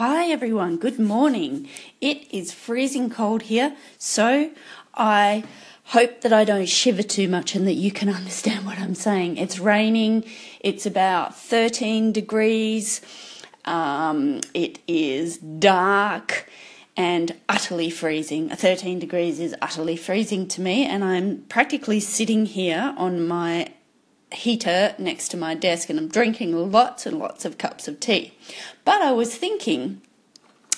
Hi everyone, good morning. It is freezing cold here, so I hope that I don't shiver too much and that you can understand what I'm saying. It's raining, it's about 13 degrees, um, it is dark and utterly freezing. 13 degrees is utterly freezing to me, and I'm practically sitting here on my heater next to my desk and I'm drinking lots and lots of cups of tea. But I was thinking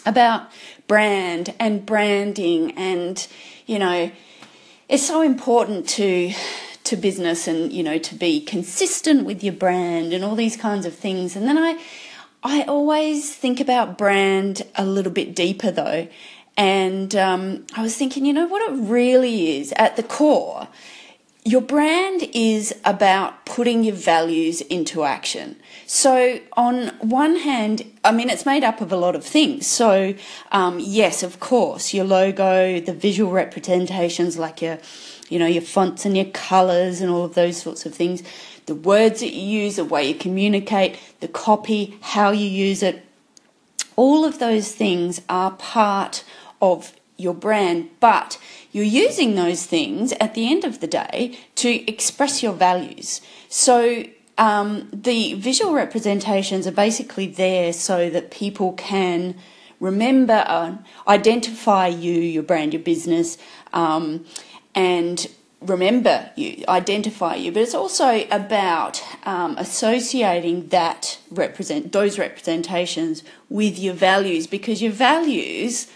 about brand and branding and you know it's so important to to business and you know to be consistent with your brand and all these kinds of things and then I I always think about brand a little bit deeper though and um, I was thinking you know what it really is at the core your brand is about putting your values into action. So, on one hand, I mean, it's made up of a lot of things. So, um, yes, of course, your logo, the visual representations like your, you know, your fonts and your colors and all of those sorts of things, the words that you use, the way you communicate, the copy, how you use it, all of those things are part of your brand, but you're using those things at the end of the day to express your values. So um, the visual representations are basically there so that people can remember, uh, identify you, your brand, your business, um, and remember you, identify you. But it's also about um, associating that represent those representations with your values because your values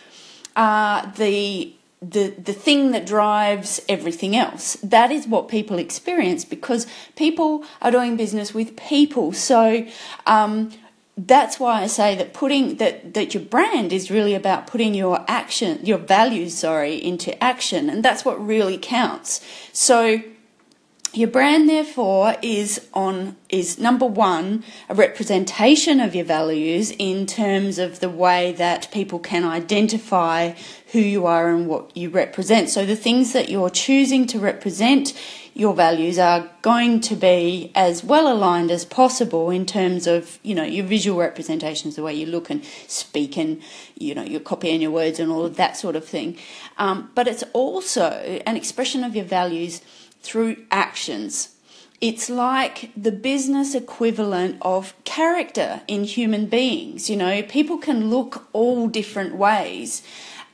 are the the the thing that drives everything else. That is what people experience because people are doing business with people. So um, that's why I say that putting that that your brand is really about putting your action, your values, sorry, into action, and that's what really counts. So your brand, therefore, is on is number one a representation of your values in terms of the way that people can identify who you are and what you represent. So the things that you're choosing to represent your values are going to be as well aligned as possible in terms of you know your visual representations, the way you look and speak, and you know your copy and your words and all of that sort of thing. Um, but it's also an expression of your values through actions. It's like the business equivalent of character in human beings. You know, people can look all different ways,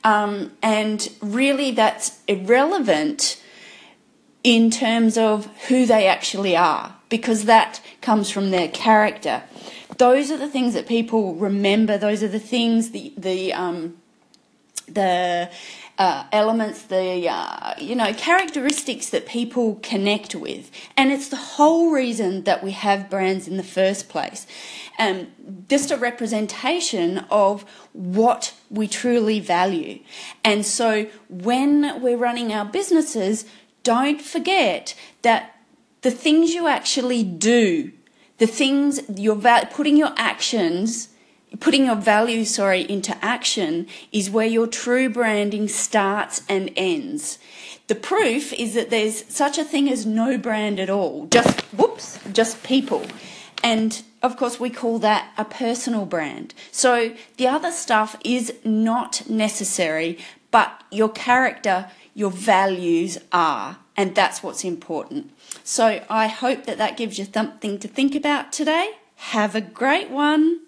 um, and really that's irrelevant in terms of who they actually are because that comes from their character. Those are the things that people remember. Those are the things the the um, the uh, elements, the uh, you know characteristics that people connect with, and it's the whole reason that we have brands in the first place. Um, just a representation of what we truly value, and so when we're running our businesses, don't forget that the things you actually do, the things you're putting your actions putting your values sorry into action is where your true branding starts and ends. The proof is that there's such a thing as no brand at all. Just whoops just people. And of course we call that a personal brand. So the other stuff is not necessary but your character your values are and that's what's important. So i hope that that gives you something to think about today. Have a great one